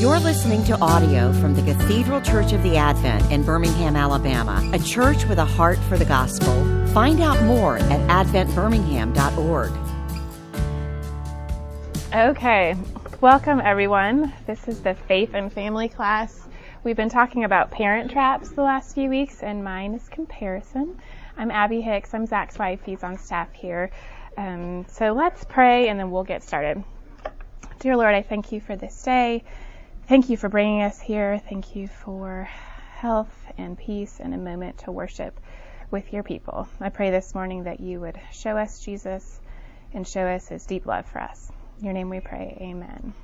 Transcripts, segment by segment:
You're listening to audio from the Cathedral Church of the Advent in Birmingham, Alabama, a church with a heart for the gospel. Find out more at adventbirmingham.org. Okay, welcome everyone. This is the Faith and Family class. We've been talking about parent traps the last few weeks, and mine is comparison. I'm Abby Hicks. I'm Zach's wife. He's on staff here. Um, so let's pray and then we'll get started. Dear Lord, I thank you for this day. Thank you for bringing us here. Thank you for health and peace and a moment to worship with your people. I pray this morning that you would show us Jesus and show us his deep love for us. In your name we pray. Amen.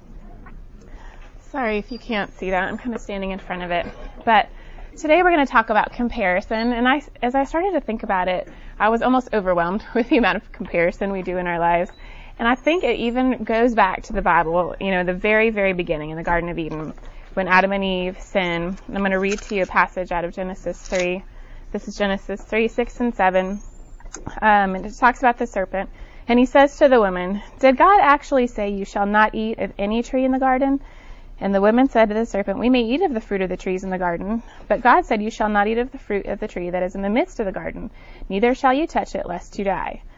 Sorry if you can't see that. I'm kind of standing in front of it. But today we're going to talk about comparison. And I, as I started to think about it, I was almost overwhelmed with the amount of comparison we do in our lives. And I think it even goes back to the Bible, you know, the very, very beginning in the Garden of Eden when Adam and Eve sin. I'm going to read to you a passage out of Genesis 3. This is Genesis 3, 6, and 7. Um, and it talks about the serpent. And he says to the woman, Did God actually say you shall not eat of any tree in the garden? And the woman said to the serpent, We may eat of the fruit of the trees in the garden, but God said, You shall not eat of the fruit of the tree that is in the midst of the garden, neither shall you touch it, lest you die.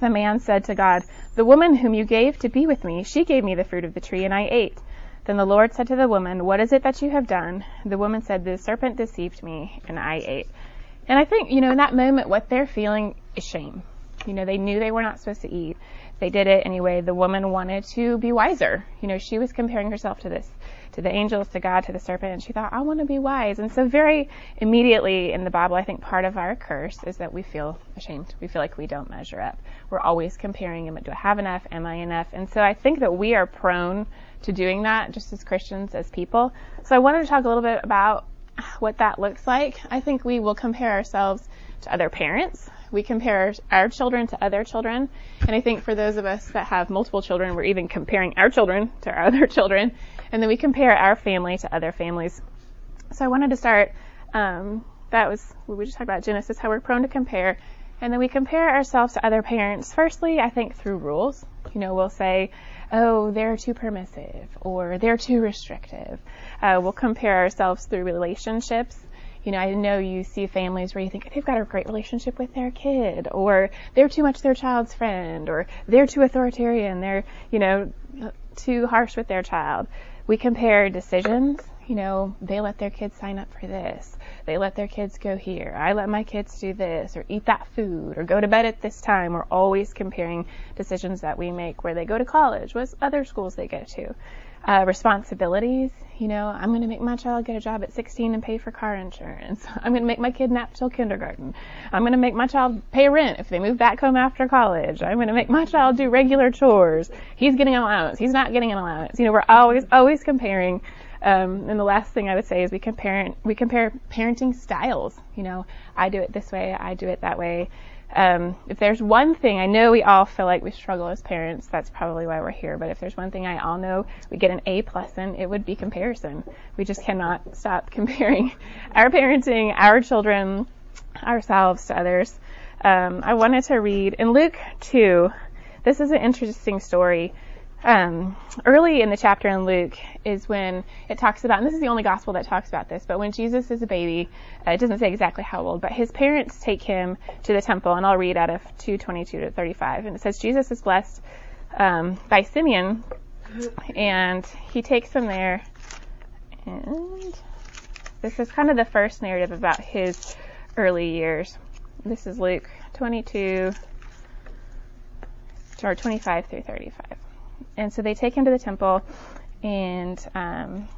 the man said to God, The woman whom you gave to be with me, she gave me the fruit of the tree, and I ate. Then the Lord said to the woman, What is it that you have done? The woman said, The serpent deceived me, and I ate. And I think, you know, in that moment, what they're feeling is shame. You know, they knew they were not supposed to eat. They did it anyway. The woman wanted to be wiser. You know, she was comparing herself to this to the angels, to God, to the serpent, and she thought, I want to be wise. And so very immediately in the Bible, I think part of our curse is that we feel ashamed. We feel like we don't measure up. We're always comparing, do I have enough? Am I enough? And so I think that we are prone to doing that just as Christians, as people. So I wanted to talk a little bit about what that looks like. I think we will compare ourselves to other parents. We compare our children to other children. And I think for those of us that have multiple children, we're even comparing our children to our other children and then we compare our family to other families. So I wanted to start. Um, that was we just talked about Genesis, how we're prone to compare, and then we compare ourselves to other parents. Firstly, I think through rules. You know, we'll say, "Oh, they're too permissive," or "They're too restrictive." Uh, we'll compare ourselves through relationships you know, I know you see families where you think they've got a great relationship with their kid, or they're too much their child's friend, or they're too authoritarian, they're, you know, too harsh with their child. We compare decisions. You know, they let their kids sign up for this. They let their kids go here. I let my kids do this or eat that food or go to bed at this time. We're always comparing decisions that we make where they go to college, what other schools they go to. Uh, responsibilities, you know, I'm going to make my child get a job at 16 and pay for car insurance. I'm going to make my kid nap till kindergarten. I'm going to make my child pay rent if they move back home after college. I'm going to make my child do regular chores. He's getting an allowance. He's not getting an allowance. You know, we're always, always comparing. Um, and the last thing I would say is we compare, we compare parenting styles. You know, I do it this way. I do it that way. Um, if there's one thing, I know we all feel like we struggle as parents. That's probably why we're here. But if there's one thing I all know we get an A plus in, it would be comparison. We just cannot stop comparing our parenting, our children, ourselves to others. Um, I wanted to read in Luke 2. This is an interesting story um, early in the chapter in Luke is when it talks about, and this is the only gospel that talks about this, but when Jesus is a baby, uh, it doesn't say exactly how old, but his parents take him to the temple, and I'll read out of 222 to 35, and it says Jesus is blessed um, by Simeon, and he takes him there, and this is kind of the first narrative about his early years. This is Luke 22, or 25 through 35. And so they take him to the temple, and um,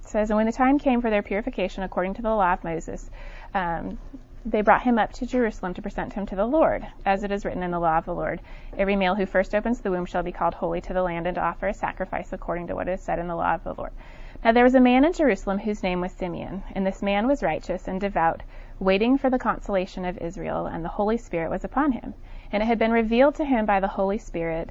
says, and when the time came for their purification according to the law of Moses, um, they brought him up to Jerusalem to present him to the Lord, as it is written in the law of the Lord. Every male who first opens the womb shall be called holy to the land and to offer a sacrifice according to what is said in the law of the Lord. Now there was a man in Jerusalem whose name was Simeon, and this man was righteous and devout, waiting for the consolation of Israel, and the Holy Spirit was upon him. And it had been revealed to him by the Holy Spirit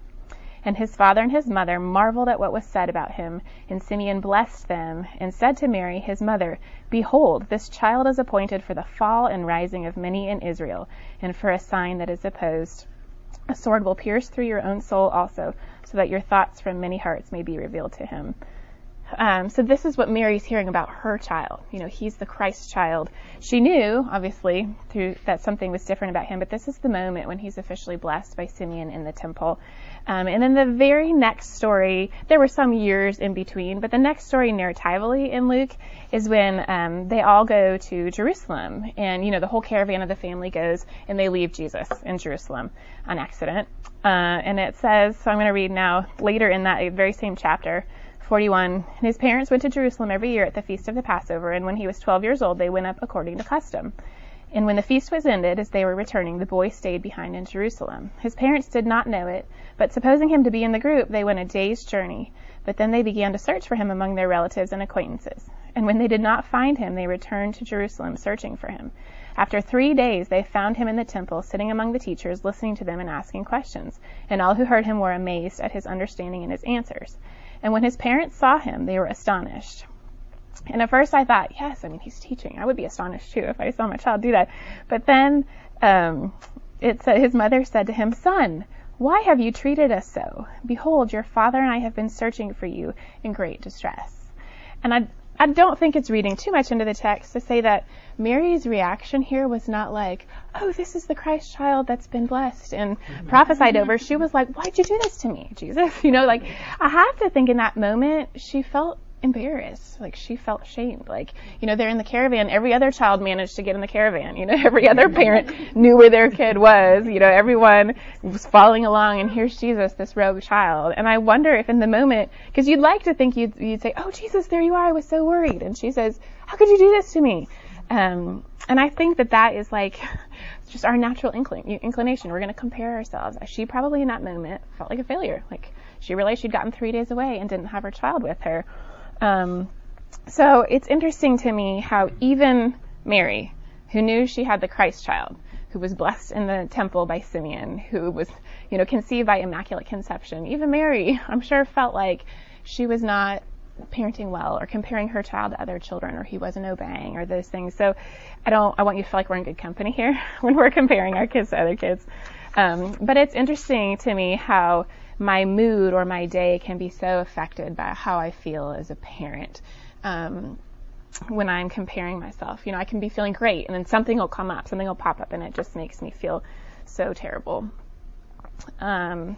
And his father and his mother marveled at what was said about him. And Simeon blessed them, and said to Mary his mother, Behold, this child is appointed for the fall and rising of many in Israel, and for a sign that is opposed. A sword will pierce through your own soul also, so that your thoughts from many hearts may be revealed to him. Um, so this is what Mary's hearing about her child. You know, he's the Christ child. She knew, obviously, through that something was different about him, but this is the moment when he's officially blessed by Simeon in the temple. Um, and then the very next story, there were some years in between, but the next story narratively in Luke is when um, they all go to Jerusalem, and you know the whole caravan of the family goes and they leave Jesus in Jerusalem on accident. Uh, and it says, so I'm going to read now later in that very same chapter. 41. And his parents went to Jerusalem every year at the feast of the Passover, and when he was 12 years old, they went up according to custom. And when the feast was ended, as they were returning, the boy stayed behind in Jerusalem. His parents did not know it, but supposing him to be in the group, they went a day's journey. But then they began to search for him among their relatives and acquaintances. And when they did not find him, they returned to Jerusalem searching for him. After three days, they found him in the temple, sitting among the teachers, listening to them and asking questions. And all who heard him were amazed at his understanding and his answers. And when his parents saw him, they were astonished. And at first I thought, yes, I mean, he's teaching. I would be astonished too if I saw my child do that. But then um, it said, his mother said to him, Son, why have you treated us so? Behold, your father and I have been searching for you in great distress. And I, I don't think it's reading too much into the text to say that Mary's reaction here was not like, oh, this is the Christ child that's been blessed and mm-hmm. prophesied over. She was like, why'd you do this to me, Jesus? You know, like, I have to think in that moment, she felt embarrassed. Like she felt shamed. Like, you know, they're in the caravan. Every other child managed to get in the caravan. You know, every other parent knew where their kid was. You know, everyone was following along and here's Jesus, this rogue child. And I wonder if in the moment, because you'd like to think you'd, you'd say, oh Jesus, there you are. I was so worried. And she says, how could you do this to me? Um, and I think that that is like just our natural inclination. We're going to compare ourselves. She probably in that moment felt like a failure. Like she realized she'd gotten three days away and didn't have her child with her. Um, so it's interesting to me how even Mary, who knew she had the Christ child, who was blessed in the temple by Simeon, who was, you know, conceived by immaculate conception, even Mary, I'm sure felt like she was not parenting well or comparing her child to other children or he wasn't obeying or those things. So I don't, I want you to feel like we're in good company here when we're comparing our kids to other kids. Um, but it's interesting to me how my mood or my day can be so affected by how I feel as a parent. Um, when I'm comparing myself, you know, I can be feeling great and then something will come up, something will pop up and it just makes me feel so terrible. Um,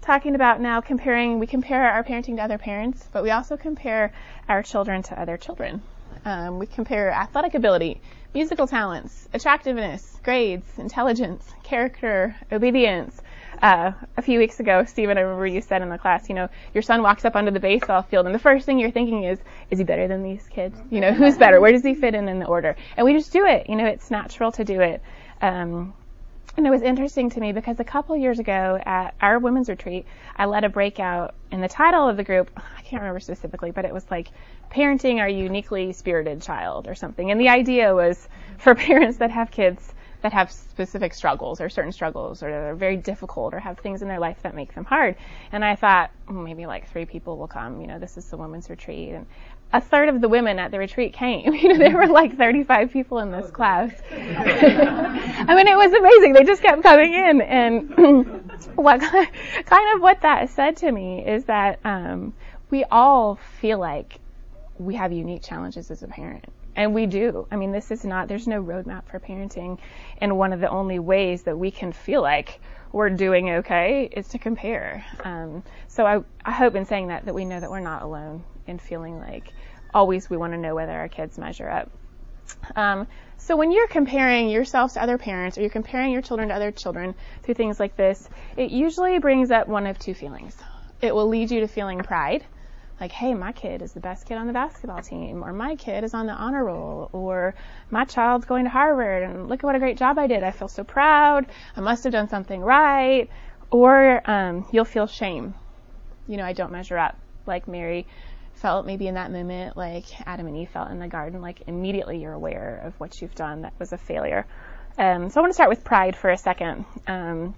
talking about now comparing, we compare our parenting to other parents, but we also compare our children to other children. Um, we compare athletic ability, musical talents, attractiveness, grades, intelligence, character, obedience. Uh, a few weeks ago, Stephen, I remember you said in the class, you know, your son walks up onto the baseball field, and the first thing you're thinking is, is he better than these kids? You know, who's better? Where does he fit in in the order? And we just do it. You know, it's natural to do it. Um, and it was interesting to me because a couple years ago at our women's retreat, I led a breakout, and the title of the group, I can't remember specifically, but it was like parenting our uniquely spirited child or something. And the idea was for parents that have kids that have specific struggles or certain struggles or that are very difficult or have things in their life that make them hard. And I thought well, maybe like three people will come. You know, this is the women's retreat, and a third of the women at the retreat came. You know, there were like 35 people in this class. I mean, it was amazing. They just kept coming in, and what kind of what that said to me is that um, we all feel like we have unique challenges as a parent. And we do. I mean, this is not, there's no roadmap for parenting. And one of the only ways that we can feel like we're doing okay is to compare. Um, so I, I hope in saying that, that we know that we're not alone in feeling like always we want to know whether our kids measure up. Um, so when you're comparing yourself to other parents or you're comparing your children to other children through things like this, it usually brings up one of two feelings. It will lead you to feeling pride, like, hey, my kid is the best kid on the basketball team, or my kid is on the honor roll, or my child's going to Harvard, and look at what a great job I did. I feel so proud. I must have done something right. Or um, you'll feel shame. You know, I don't measure up like Mary felt maybe in that moment, like Adam and Eve felt in the garden, like immediately you're aware of what you've done that was a failure. Um, so I want to start with pride for a second. Um,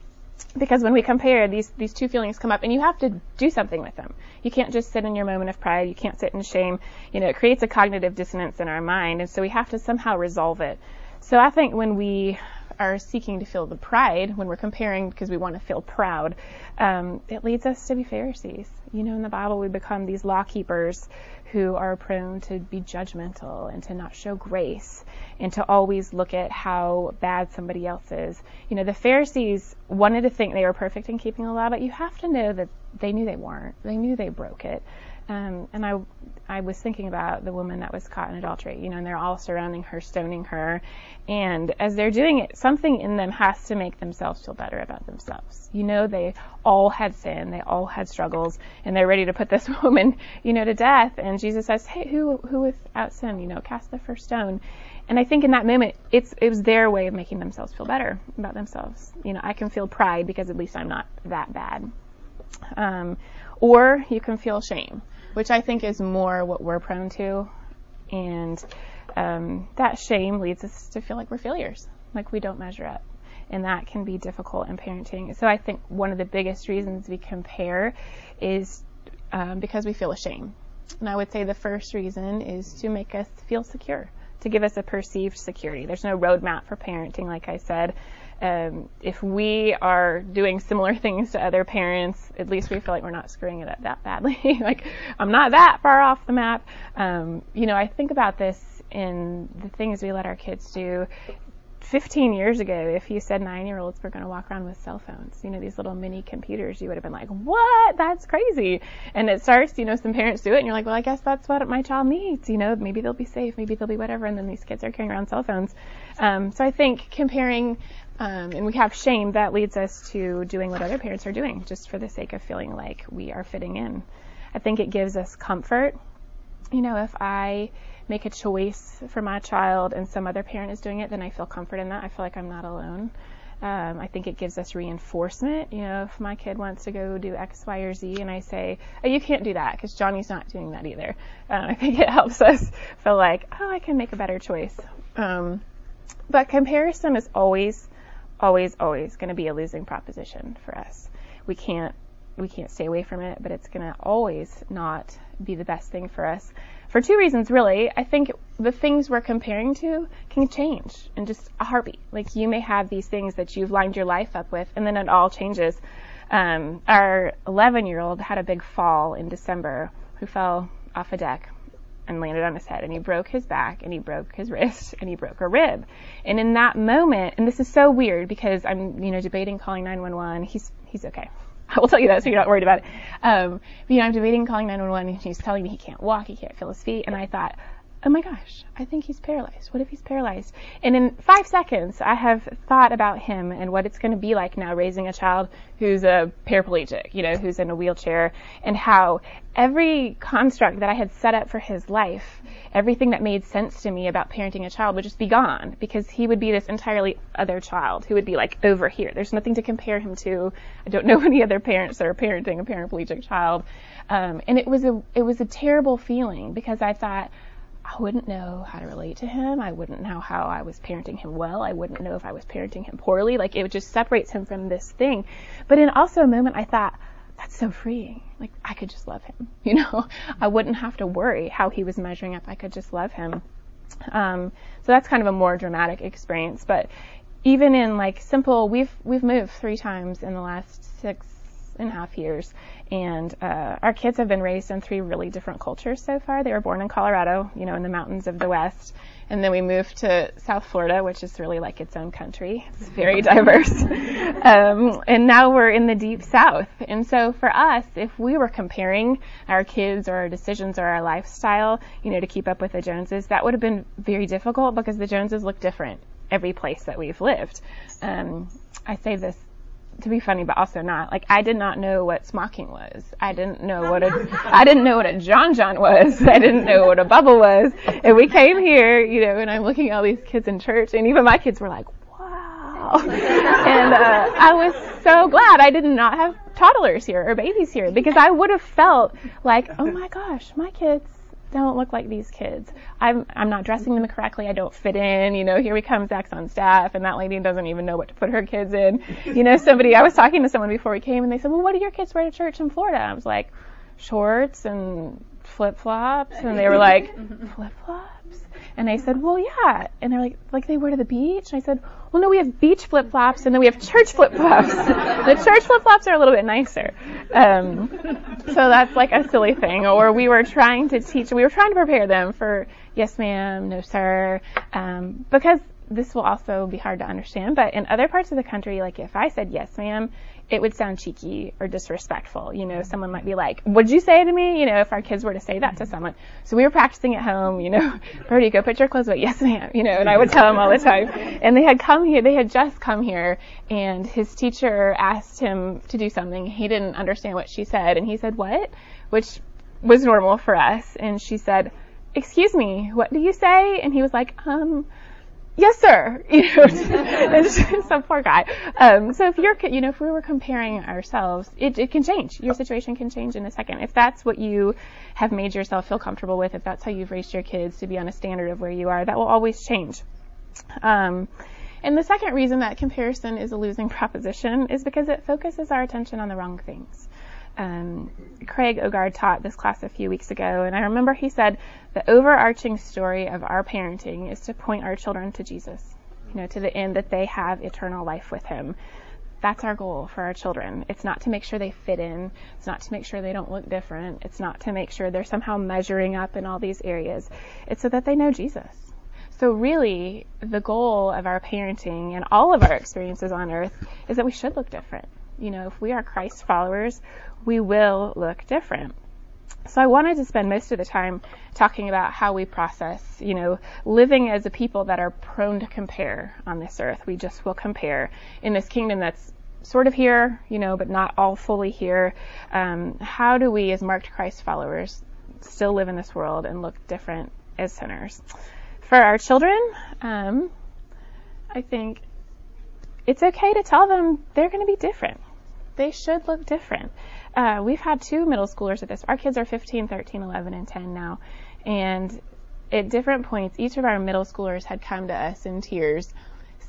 because when we compare these these two feelings come up and you have to do something with them. You can't just sit in your moment of pride. You can't sit in shame. You know it creates a cognitive dissonance in our mind and so we have to somehow resolve it. So i think when we are seeking to feel the pride when we're comparing because we want to feel proud, um, it leads us to be Pharisees. You know, in the Bible, we become these law keepers who are prone to be judgmental and to not show grace and to always look at how bad somebody else is. You know, the Pharisees wanted to think they were perfect in keeping the law, but you have to know that they knew they weren't. They knew they broke it. Um, and I, I was thinking about the woman that was caught in adultery, you know, and they're all surrounding her, stoning her. And as they're doing it, something in them has to make themselves feel better about themselves. You know, they all had sin, they all had struggles, and they're ready to put this woman, you know, to death. And Jesus says, Hey, who, who without sin, you know, cast the first stone. And I think in that moment, it's, it was their way of making themselves feel better about themselves. You know, I can feel pride because at least I'm not that bad. Um, or you can feel shame which I think is more what we're prone to. And um, that shame leads us to feel like we're failures, like we don't measure up. And that can be difficult in parenting. So I think one of the biggest reasons we compare is um, because we feel ashamed. And I would say the first reason is to make us feel secure, to give us a perceived security. There's no roadmap for parenting, like I said um, if we are doing similar things to other parents, at least we feel like we're not screwing it up that badly. like I'm not that far off the map. Um, you know, I think about this in the things we let our kids do. 15 years ago, if you said nine year olds were going to walk around with cell phones, you know, these little mini computers, you would have been like, what? That's crazy. And it starts, you know, some parents do it and you're like, well, I guess that's what my child needs. You know, maybe they'll be safe, maybe they'll be whatever. And then these kids are carrying around cell phones. Um, so I think comparing um, and we have shame that leads us to doing what other parents are doing just for the sake of feeling like we are fitting in. I think it gives us comfort. You know, if I make a choice for my child and some other parent is doing it, then I feel comfort in that. I feel like I'm not alone. Um, I think it gives us reinforcement. You know, if my kid wants to go do X, Y, or Z, and I say, "Oh, you can't do that because Johnny's not doing that either," um, I think it helps us feel like, "Oh, I can make a better choice." Um, but comparison is always always, always going to be a losing proposition for us. We can't we can't stay away from it, but it's going to always not be the best thing for us. For two reasons, really. I think the things we're comparing to can change in just a heartbeat. Like you may have these things that you've lined your life up with, and then it all changes. Um, our 11 year old had a big fall in December who fell off a deck and landed on his head and he broke his back and he broke his wrist and he broke a rib. And in that moment, and this is so weird because I'm, you know, debating calling 911. He's, he's okay. I will tell you that so you're not worried about it. Um, but, you know, I'm debating calling 911 and he's telling me he can't walk, he can't feel his feet. And I thought, oh my gosh, I think he's paralyzed. What if he's paralyzed? And in five seconds, I have thought about him and what it's going to be like now raising a child who's a paraplegic, you know, who's in a wheelchair, and how every construct that I had set up for his life, everything that made sense to me about parenting a child would just be gone because he would be this entirely other child who would be like over here. There's nothing to compare him to. I don't know any other parents that are parenting a paraplegic child. Um, and it was a, it was a terrible feeling because I thought, I wouldn't know how to relate to him. I wouldn't know how I was parenting him well. I wouldn't know if I was parenting him poorly. Like it just separates him from this thing. But in also a moment I thought, that's so freeing. Like I could just love him. You know, I wouldn't have to worry how he was measuring up. I could just love him. Um, so that's kind of a more dramatic experience. But even in like simple, we've we've moved three times in the last six and a half years. And uh, our kids have been raised in three really different cultures so far. They were born in Colorado, you know, in the mountains of the West. And then we moved to South Florida, which is really like its own country. It's very diverse. um, and now we're in the deep South. And so for us, if we were comparing our kids or our decisions or our lifestyle, you know, to keep up with the Joneses, that would have been very difficult because the Joneses look different every place that we've lived. Um, I say this to be funny, but also not. Like I did not know what smocking was. I didn't know what a I didn't know what a John John was. I didn't know what a bubble was. And we came here, you know, and I'm looking at all these kids in church, and even my kids were like, "Wow!" and uh, I was so glad I did not have toddlers here or babies here because I would have felt like, "Oh my gosh, my kids don't look like these kids. I'm I'm not dressing them correctly. I don't fit in. You know, here we come, Zach's on staff, and that lady doesn't even know what to put her kids in. You know, somebody I was talking to someone before we came, and they said, "Well, what do your kids wear to church in Florida?" I was like, "Shorts and flip flops," and they were like, "Flip flops." And I said, well, yeah. And they're like, like they wear to the beach? And I said, well, no, we have beach flip flops and then we have church flip flops. the church flip flops are a little bit nicer. Um, so that's like a silly thing. Or we were trying to teach, we were trying to prepare them for yes, ma'am, no, sir, um, because this will also be hard to understand. But in other parts of the country, like if I said yes, ma'am, it would sound cheeky or disrespectful. You know, someone might be like, what'd you say to me? You know, if our kids were to say that to someone. So we were practicing at home, you know, Birdie, go put your clothes away. Yes, ma'am. You know, and I would tell them all the time. And they had come here, they had just come here and his teacher asked him to do something. He didn't understand what she said and he said, what? Which was normal for us. And she said, excuse me, what do you say? And he was like, um, yes, sir. You know, some poor guy. Um, so if you're, you know, if we were comparing ourselves, it, it can change. Your situation can change in a second. If that's what you have made yourself feel comfortable with, if that's how you've raised your kids to be on a standard of where you are, that will always change. Um, and the second reason that comparison is a losing proposition is because it focuses our attention on the wrong things um, Craig Ogard taught this class a few weeks ago, and I remember he said the overarching story of our parenting is to point our children to Jesus, you know, to the end that they have eternal life with Him. That's our goal for our children. It's not to make sure they fit in. It's not to make sure they don't look different. It's not to make sure they're somehow measuring up in all these areas. It's so that they know Jesus. So really, the goal of our parenting and all of our experiences on earth is that we should look different. You know, if we are Christ followers, we will look different. So I wanted to spend most of the time talking about how we process, you know, living as a people that are prone to compare on this earth. We just will compare in this kingdom that's sort of here, you know, but not all fully here. Um, how do we, as marked Christ followers, still live in this world and look different as sinners? For our children, um, I think it's okay to tell them they're going to be different. They should look different uh, we've had two middle schoolers at this. Our kids are 15, 13, 11, and 10 now. And at different points, each of our middle schoolers had come to us in tears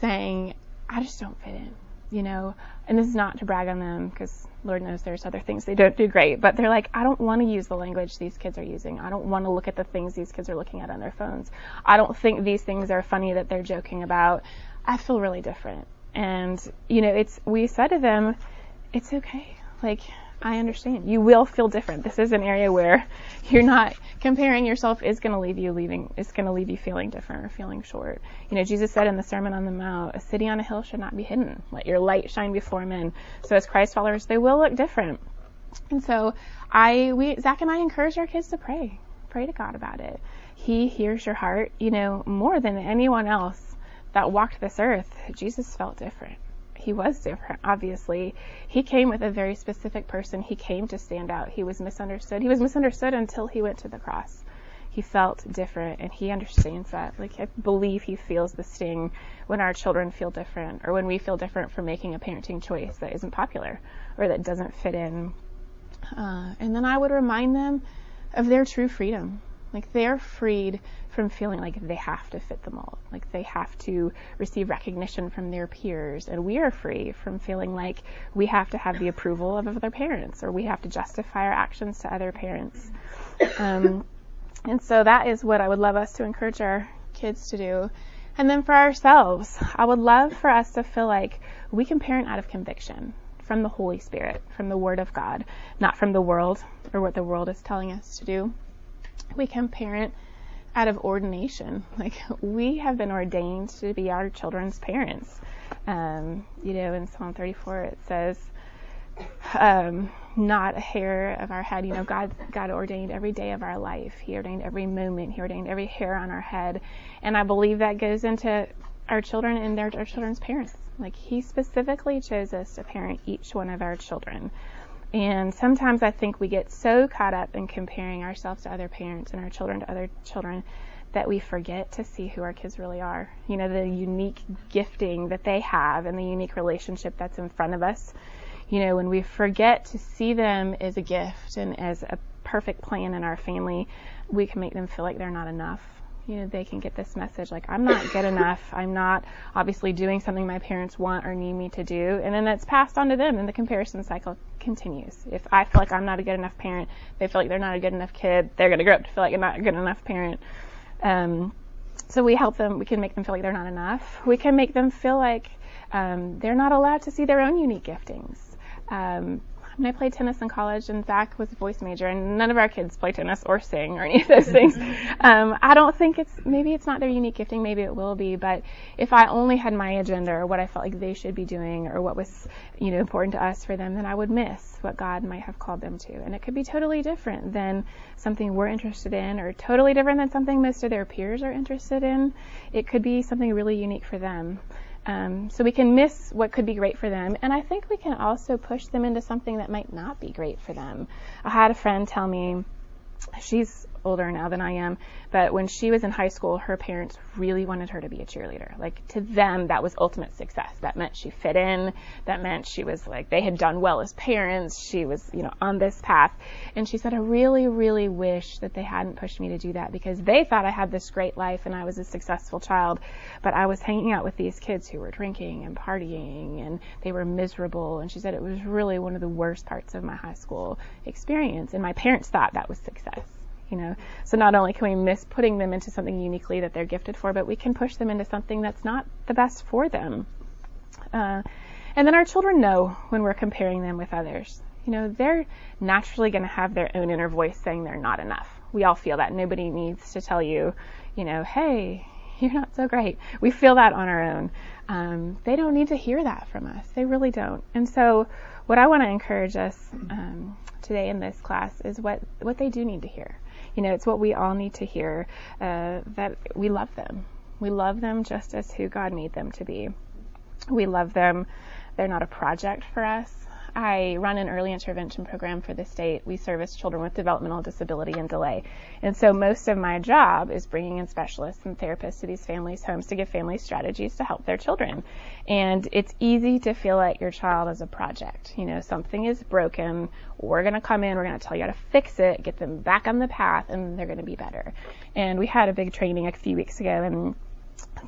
saying, I just don't fit in, you know? And this is not to brag on them because Lord knows there's other things they don't do great, but they're like, I don't want to use the language these kids are using. I don't want to look at the things these kids are looking at on their phones. I don't think these things are funny that they're joking about. I feel really different. And, you know, it's, we said to them, it's okay. Like, I understand. You will feel different. This is an area where you're not comparing yourself is going to leave you leaving, it's going to leave you feeling different or feeling short. You know, Jesus said in the Sermon on the Mount, a city on a hill should not be hidden. Let your light shine before men. So as Christ followers, they will look different. And so I, we, Zach and I encourage our kids to pray. Pray to God about it. He hears your heart, you know, more than anyone else that walked this earth. Jesus felt different he was different, obviously. He came with a very specific person. He came to stand out. He was misunderstood. He was misunderstood until he went to the cross. He felt different and he understands that. Like, I believe he feels the sting when our children feel different or when we feel different for making a parenting choice that isn't popular or that doesn't fit in. Uh, and then I would remind them of their true freedom. Like, they're freed from feeling like they have to fit the mold, like they have to receive recognition from their peers. And we are free from feeling like we have to have the approval of other parents or we have to justify our actions to other parents. Um, and so that is what I would love us to encourage our kids to do. And then for ourselves, I would love for us to feel like we can parent out of conviction from the Holy Spirit, from the Word of God, not from the world or what the world is telling us to do. We can parent out of ordination. Like we have been ordained to be our children's parents. Um, you know, in Psalm 34 it says, um, not a hair of our head. You know, God, God ordained every day of our life. He ordained every moment. He ordained every hair on our head. And I believe that goes into our children and their, our children's parents. Like He specifically chose us to parent each one of our children. And sometimes I think we get so caught up in comparing ourselves to other parents and our children to other children that we forget to see who our kids really are. You know, the unique gifting that they have and the unique relationship that's in front of us. You know, when we forget to see them as a gift and as a perfect plan in our family, we can make them feel like they're not enough you know, they can get this message like, I'm not good enough. I'm not obviously doing something my parents want or need me to do. And then that's passed on to them and the comparison cycle continues. If I feel like I'm not a good enough parent, they feel like they're not a good enough kid, they're going to grow up to feel like I'm not a good enough parent. Um, so we help them, we can make them feel like they're not enough. We can make them feel like um, they're not allowed to see their own unique giftings. Um, when I played tennis in college, and Zach was a voice major, and none of our kids play tennis or sing or any of those things. Um, I don't think it's maybe it's not their unique gifting, maybe it will be, but if I only had my agenda or what I felt like they should be doing or what was you know important to us for them, then I would miss what God might have called them to, and it could be totally different than something we're interested in, or totally different than something most of their peers are interested in. It could be something really unique for them. Um, so we can miss what could be great for them, and I think we can also push them into something that might not be great for them. I had a friend tell me she's older now than I am, but when she was in high school, her parents really wanted her to be a cheerleader. Like to them, that was ultimate success. That meant she fit in. That meant she was like, they had done well as parents. She was, you know, on this path. And she said, I really, really wish that they hadn't pushed me to do that because they thought I had this great life and I was a successful child. But I was hanging out with these kids who were drinking and partying and they were miserable. And she said it was really one of the worst parts of my high school experience. And my parents thought that was success you know. So not only can we miss putting them into something uniquely that they're gifted for, but we can push them into something that's not the best for them. Uh, and then our children know when we're comparing them with others. You know, they're naturally going to have their own inner voice saying they're not enough. We all feel that. Nobody needs to tell you, you know, hey, you're not so great. We feel that on our own. Um, they don't need to hear that from us. They really don't. And so, what I want to encourage us um, today in this class is what what they do need to hear. You know, it's what we all need to hear uh, that we love them. We love them just as who God made them to be. We love them. They're not a project for us. I run an early intervention program for the state. We service children with developmental disability and delay. And so most of my job is bringing in specialists and therapists to these families' homes to give families strategies to help their children. And it's easy to feel like your child is a project. You know, something is broken. We're going to come in, we're going to tell you how to fix it, get them back on the path, and they're going to be better. And we had a big training a few weeks ago, and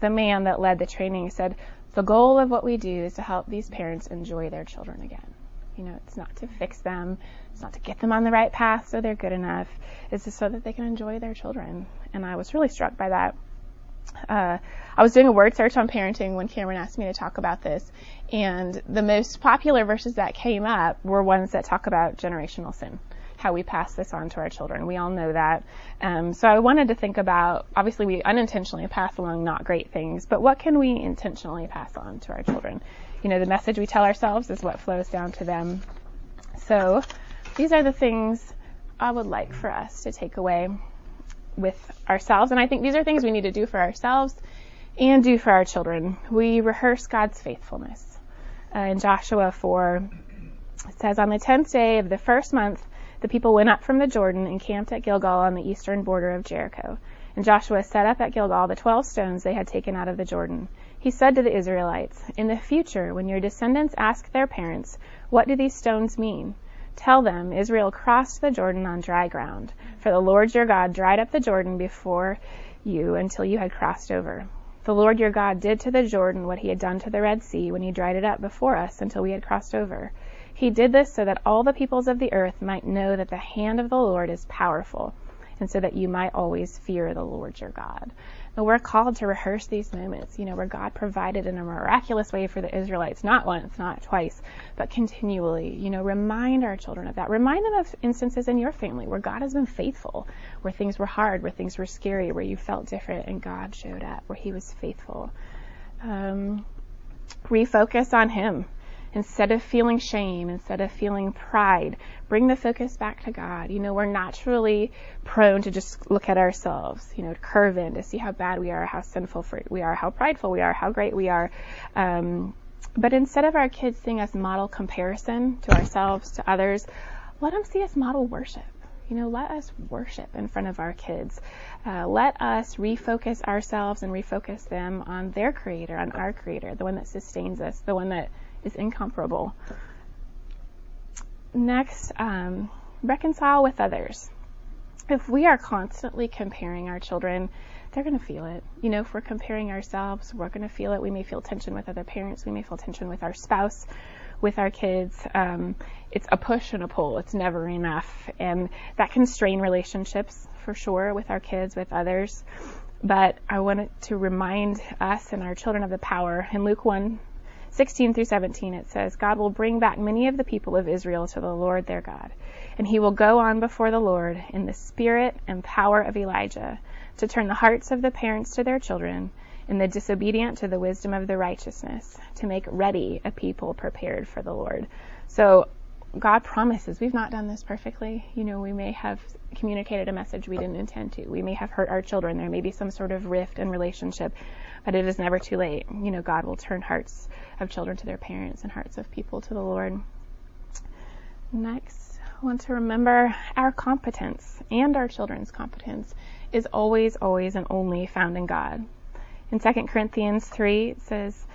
the man that led the training said, the goal of what we do is to help these parents enjoy their children again. You know, it's not to fix them. It's not to get them on the right path so they're good enough. It's just so that they can enjoy their children. And I was really struck by that. Uh, I was doing a word search on parenting when Cameron asked me to talk about this, and the most popular verses that came up were ones that talk about generational sin, how we pass this on to our children. We all know that. Um, so I wanted to think about, obviously we unintentionally pass along not great things, but what can we intentionally pass on to our children? You know, the message we tell ourselves is what flows down to them. So these are the things I would like for us to take away with ourselves. And I think these are things we need to do for ourselves and do for our children. We rehearse God's faithfulness. Uh, in Joshua 4, it says, On the tenth day of the first month, the people went up from the Jordan and camped at Gilgal on the eastern border of Jericho. And Joshua set up at Gilgal the twelve stones they had taken out of the Jordan. He said to the Israelites, In the future, when your descendants ask their parents, What do these stones mean? Tell them, Israel crossed the Jordan on dry ground, for the Lord your God dried up the Jordan before you until you had crossed over. The Lord your God did to the Jordan what he had done to the Red Sea when he dried it up before us until we had crossed over. He did this so that all the peoples of the earth might know that the hand of the Lord is powerful, and so that you might always fear the Lord your God. And we're called to rehearse these moments, you know, where God provided in a miraculous way for the Israelites, not once, not twice, but continually. You know, remind our children of that. Remind them of instances in your family where God has been faithful, where things were hard, where things were scary, where you felt different and God showed up, where He was faithful. Um, refocus on Him Instead of feeling shame, instead of feeling pride, bring the focus back to God. You know, we're naturally prone to just look at ourselves, you know, to curve in, to see how bad we are, how sinful we are, how prideful we are, how great we are. Um, but instead of our kids seeing us model comparison to ourselves, to others, let them see us model worship. You know, let us worship in front of our kids. Uh, let us refocus ourselves and refocus them on their creator, on our creator, the one that sustains us, the one that is incomparable. Next, um, reconcile with others. If we are constantly comparing our children, they're going to feel it. You know, if we're comparing ourselves, we're going to feel it. We may feel tension with other parents. We may feel tension with our spouse, with our kids. Um, it's a push and a pull. It's never enough. And that can strain relationships for sure with our kids, with others. But I wanted to remind us and our children of the power. In Luke 1 16 through 17, it says, God will bring back many of the people of Israel to the Lord their God, and he will go on before the Lord in the spirit and power of Elijah to turn the hearts of the parents to their children and the disobedient to the wisdom of the righteousness to make ready a people prepared for the Lord. So God promises we've not done this perfectly. You know, we may have communicated a message we didn't intend to. We may have hurt our children. There may be some sort of rift in relationship, but it is never too late. You know, God will turn hearts of children to their parents and hearts of people to the Lord. Next, I want to remember our competence and our children's competence is always, always, and only found in God. In 2 Corinthians 3, it says,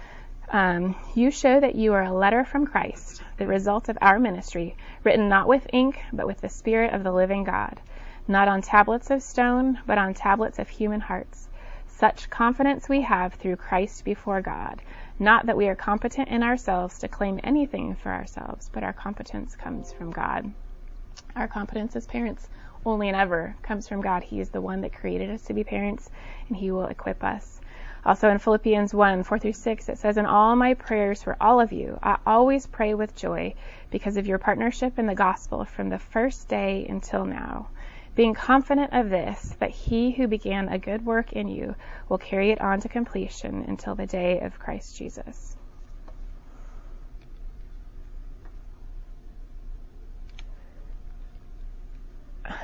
um, You show that you are a letter from Christ, the result of our ministry, written not with ink, but with the Spirit of the living God, not on tablets of stone, but on tablets of human hearts. Such confidence we have through Christ before God. Not that we are competent in ourselves to claim anything for ourselves, but our competence comes from God. Our competence as parents only and ever comes from God. He is the one that created us to be parents, and He will equip us. Also in Philippians 1 4 through 6, it says, In all my prayers for all of you, I always pray with joy because of your partnership in the gospel from the first day until now being confident of this, that he who began a good work in you will carry it on to completion until the day of Christ Jesus.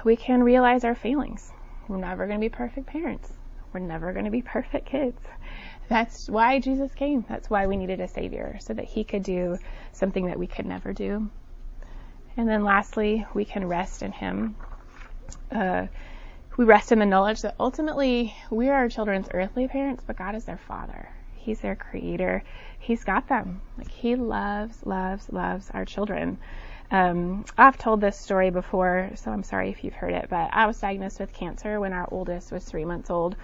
We can realize our failings. We're never going to be perfect parents. We're never going to be perfect kids. That's why Jesus came. That's why we needed a Savior, so that He could do something that we could never do. And then lastly, we can rest in Him uh, we rest in the knowledge that ultimately we are our children's earthly parents, but God is their father. He's their creator. He's got them. Like he loves, loves, loves our children. Um, I've told this story before, so I'm sorry if you've heard it, but I was diagnosed with cancer when our oldest was three months old.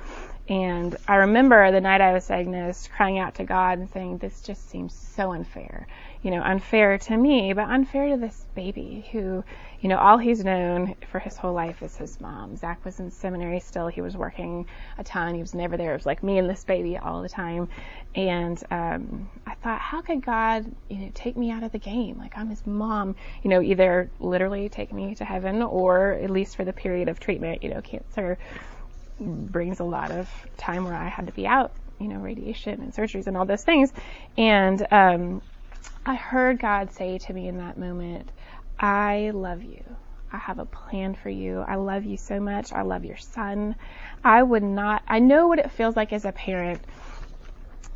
And I remember the night I was diagnosed crying out to God and saying, This just seems so unfair. You know, unfair to me, but unfair to this baby who you know, all he's known for his whole life is his mom. Zach was in seminary still. He was working a ton. He was never there. It was like me and this baby all the time. And um, I thought, how could God, you know, take me out of the game? Like I'm his mom. You know, either literally take me to heaven, or at least for the period of treatment. You know, cancer brings a lot of time where I had to be out. You know, radiation and surgeries and all those things. And um, I heard God say to me in that moment I love you. I have a plan for you. I love you so much. I love your son. I would not, I know what it feels like as a parent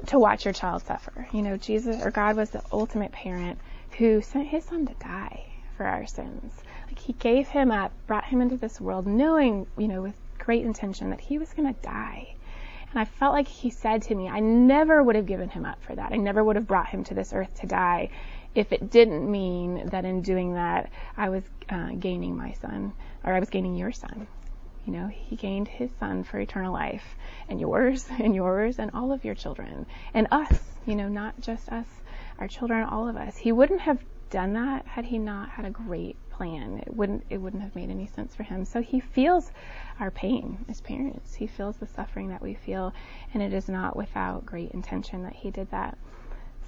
to watch your child suffer. You know, Jesus or God was the ultimate parent who sent his son to die for our sins. Like he gave him up, brought him into this world knowing, you know, with great intention that he was going to die. And I felt like he said to me, I never would have given him up for that. I never would have brought him to this earth to die if it didn't mean that in doing that I was uh, gaining my son or I was gaining your son. You know, he gained his son for eternal life and yours and yours and all of your children and us, you know, not just us, our children, all of us. He wouldn't have done that had he not had a great plan. It wouldn't it wouldn't have made any sense for him. So he feels our pain as parents. He feels the suffering that we feel, and it is not without great intention that he did that.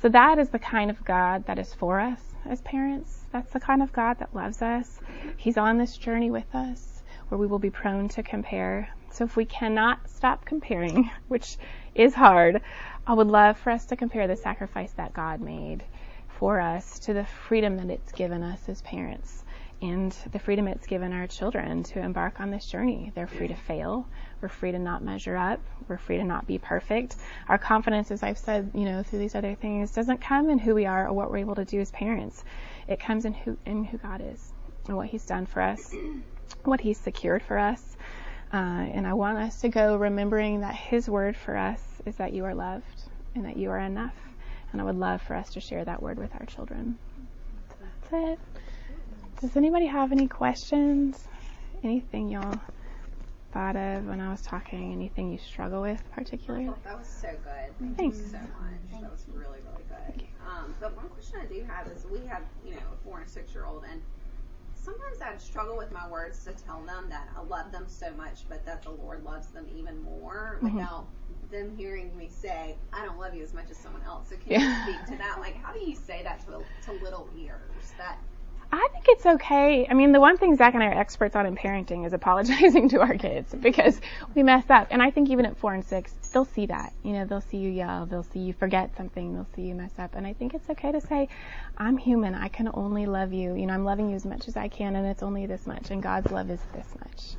So that is the kind of God that is for us as parents. That's the kind of God that loves us. He's on this journey with us where we will be prone to compare. So if we cannot stop comparing, which is hard, I would love for us to compare the sacrifice that God made for us to the freedom that it's given us as parents and the freedom it's given our children to embark on this journey. They're free to fail. We're free to not measure up. We're free to not be perfect. Our confidence, as I've said, you know, through these other things, doesn't come in who we are or what we're able to do as parents. It comes in who in who God is and what He's done for us, what He's secured for us. Uh, and I want us to go remembering that His word for us is that you are loved and that you are enough. And I would love for us to share that word with our children. That's it. Does anybody have any questions? Anything y'all thought of when I was talking? Anything you struggle with particularly? that was so good. Thank Thanks. you so much. That was really, really good. Um, but one question I do have is we have, you know, a four and six year old, and sometimes I'd struggle with my words to tell them that I love them so much, but that the Lord loves them even more Mhm. without them hearing me say, I don't love you as much as someone else. So can Yeah. you speak to that? Like, how do you say that to, to little ears? That I think it's okay. I mean, the one thing Zach and I are experts on in parenting is apologizing to our kids because we mess up. And I think even at four and six, they'll see that. You know, they'll see you yell, they'll see you forget something, they'll see you mess up. And I think it's okay to say, I'm human. I can only love you. You know, I'm loving you as much as I can, and it's only this much. And God's love is this much.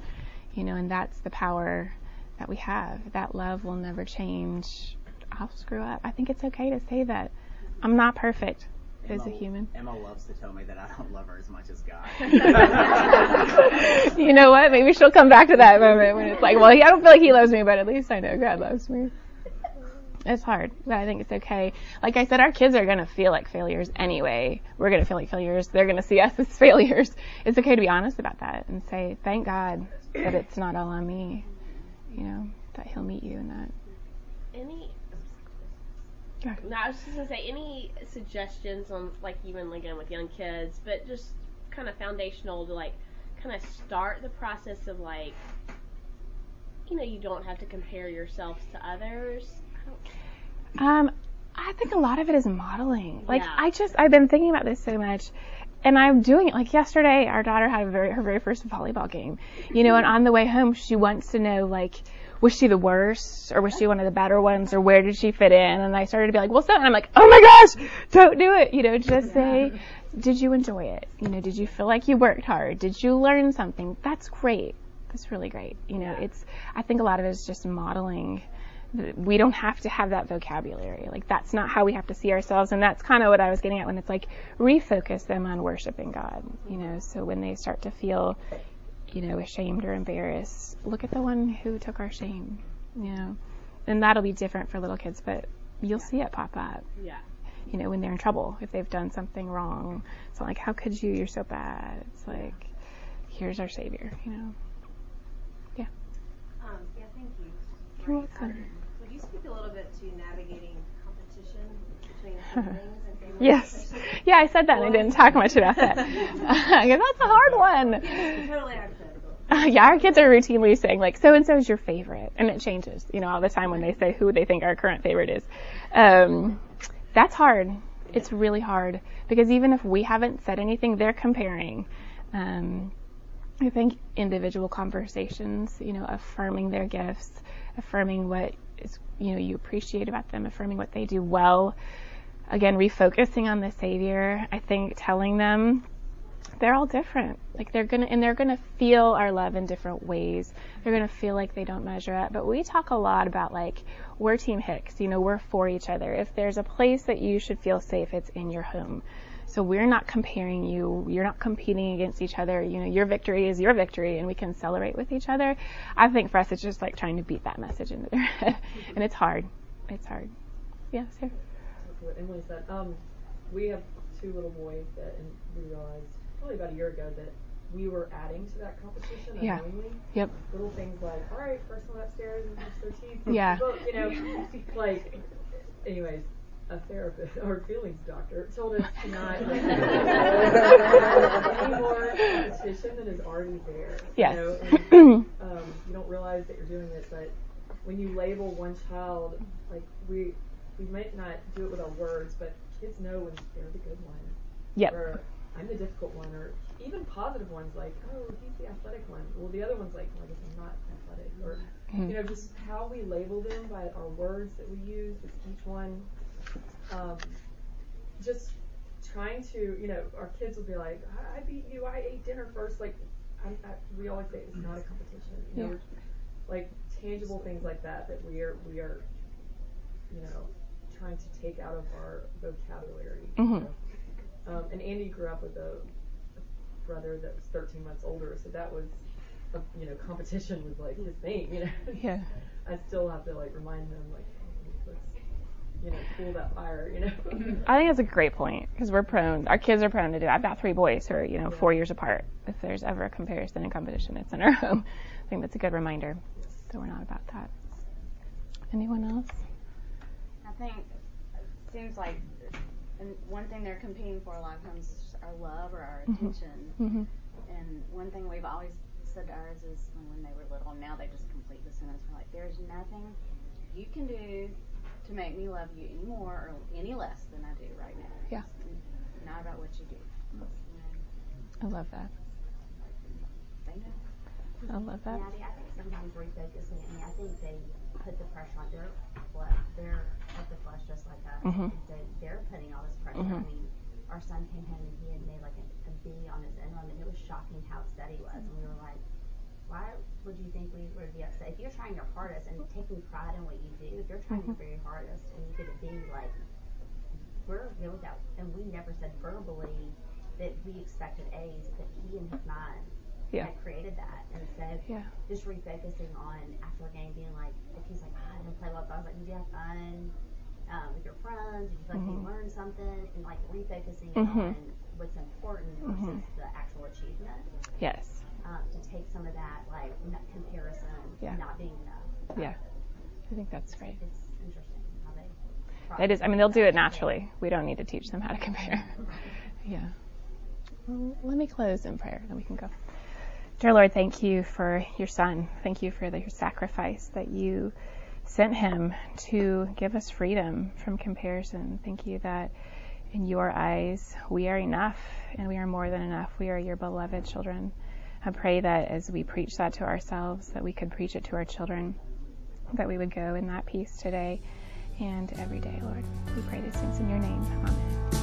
You know, and that's the power that we have. That love will never change. I'll screw up. I think it's okay to say that. I'm not perfect as a human. Emma loves to tell me that I don't love her as much as God. you know what? Maybe she'll come back to that moment when it's like, well, I don't feel like he loves me, but at least I know God loves me. It's hard, but I think it's okay. Like I said, our kids are gonna feel like failures anyway. We're gonna feel like failures. They're gonna see us as failures. It's okay to be honest about that and say, thank God that it's not all on me. You know, that He'll meet you in that. Any? No, I was just gonna say any suggestions on like even again with young kids, but just kind of foundational to like kind of start the process of like, you know, you don't have to compare yourselves to others. I Um, I think a lot of it is modeling. Like Yeah. I just I've been thinking about this so much. And I'm doing it like yesterday our daughter had a very, her very first volleyball game. You know, and on the way home she wants to know like was she the worst or was she one of the better ones or where did she fit in? And I started to be like, well, so, and I'm like, oh my gosh, don't do it. You know, just say, did you enjoy it? You know, did you feel like you worked hard? Did you learn something? That's great. That's really great. You know, it's, I think a lot of it is just modeling we don't have to have that vocabulary. Like that's not how we have to see ourselves, and that's kind of what I was getting at when it's like refocus them on worshiping God. You know, so when they start to feel, you know, ashamed or embarrassed, look at the one who took our shame. You know, and that'll be different for little kids, but you'll see it pop up. yeah. You know, when they're in trouble, if they've done something wrong, it's not like how could you? You're so bad. It's like here's our Savior. You know. Yeah. Um, yeah, thank you. You're welcome. Um, Would you speak a little bit to navigating competition between siblings and families? Yes. Yeah, I said that and I didn't talk much about that. 'Cause that's a hard one. Totally hypothetical. Yeah, our kids are routinely saying like, so and so is your favorite, and it changes, you know, all the time when they say who they think our current favorite is. Um, that's hard. It's really hard because even if we haven't said anything, they're comparing. Um, I think individual conversations, you know, affirming their gifts, affirming what is, you know, you appreciate about them, affirming what they do well. Again, refocusing on the Savior. I think telling them they're all different. Like they're gonna, and they're gonna feel our love in different ways. They're gonna feel like they don't measure up. But we talk a lot about like, we're Team Hicks, you know, we're for each other. If there's a place that you should feel safe, it's in your home. So we're not comparing you. You're not competing against each other. You know, your victory is your victory and we can celebrate with each other. I think for us, it's just like trying to beat that message into their head. and it's hard. It's hard. Yeah, Sarah. what Emily said. Um, we have two little boys that, and we realized probably about a year ago that we were adding to that competition Yeah. unknowingly. Yep. Little things like, all right, first one upstairs and brush their teeth. Yeah. Well, you know, like, anyways, a therapist or feelings doctor told us to not any more competition than is already there. Yes. You, know, and, um, you don't realize that you're doing it, but when you label one child, like we we might not do it with our words, but kids know when they're the good one. Yep. Or I'm the difficult one, or even positive ones like, oh, he's the athletic one. Well, the other one's like, well, I guess I'm not athletic. Or, Mhm. you know, just how we label them by our words that we use with each one. Um, just trying to, you know, our kids will be like, I, I beat you, I ate dinner first. Like, I, I, we always say it's not a competition. You know, Yeah. like tangible things like that that we are, we are, you know, trying to take out of our vocabulary. you Mhm. know. Um, and Andy grew up with a, a brother that was 13 months older, so that was, a, you know, competition was like his thing. You know. Yeah. I still have to like remind him like, let's, you know, cool that fire. You know. I think that's a great point because we're prone. Our kids are prone to do. I've got three boys who are you know four years apart. If there's ever a comparison and competition, it's in our home. I think that's a good reminder that we're not about that. Anyone else? I think it seems like and one thing they're competing for a lot of times is our love or our Mhm. attention. Mm-hmm. And one thing we've always said to ours is when, when they were little, and now they just complete the sentence. We're like, there's nothing you can do to make me love you any more or any less than I do right now. Yeah. It's not about what you do. You know, I love that. they know. I love that. Maddie, I think sometimes refocusing, I mean, I think they put the pressure on their flesh, they're of the flesh just like us. Mhm. They, they're putting all this pressure. Mhm. I mean, our son came home and he had made like a, a B on his interim and it was shocking how upset he was. And we were like, why would you think we would be upset? If you're trying your hardest and taking pride in what you do, if you're trying your very hardest and you get a B, like, we're okay with that. And we never said verbally that we expected A's, but he in his mind Yeah. had created that. And so Yeah. just refocusing on after a game being like, if he's like, ah, I didn't play well, but I was like, did you have fun um, with your friends? Did you feel like Mhm. you learned something? And like refocusing Mhm. on what's important versus Mhm. the actual achievement. Yes. Um, to take some of that like n- comparison Yeah. not being enough. Yeah. I think that's great. It's interesting how they. It is. I mean, they'll do it naturally. We don't need to teach them how to compare. Yeah. Well, let me close in prayer, then we can go. Dear Lord, thank you for your son. Thank you for the, sacrifice that you sent him to give us freedom from comparison. Thank you that in your eyes we are enough and we are more than enough. We are your beloved children. I pray that as we preach that to ourselves, that we could preach it to our children, that we would go in that peace today and every day, Lord. We pray these things in your name. Amen.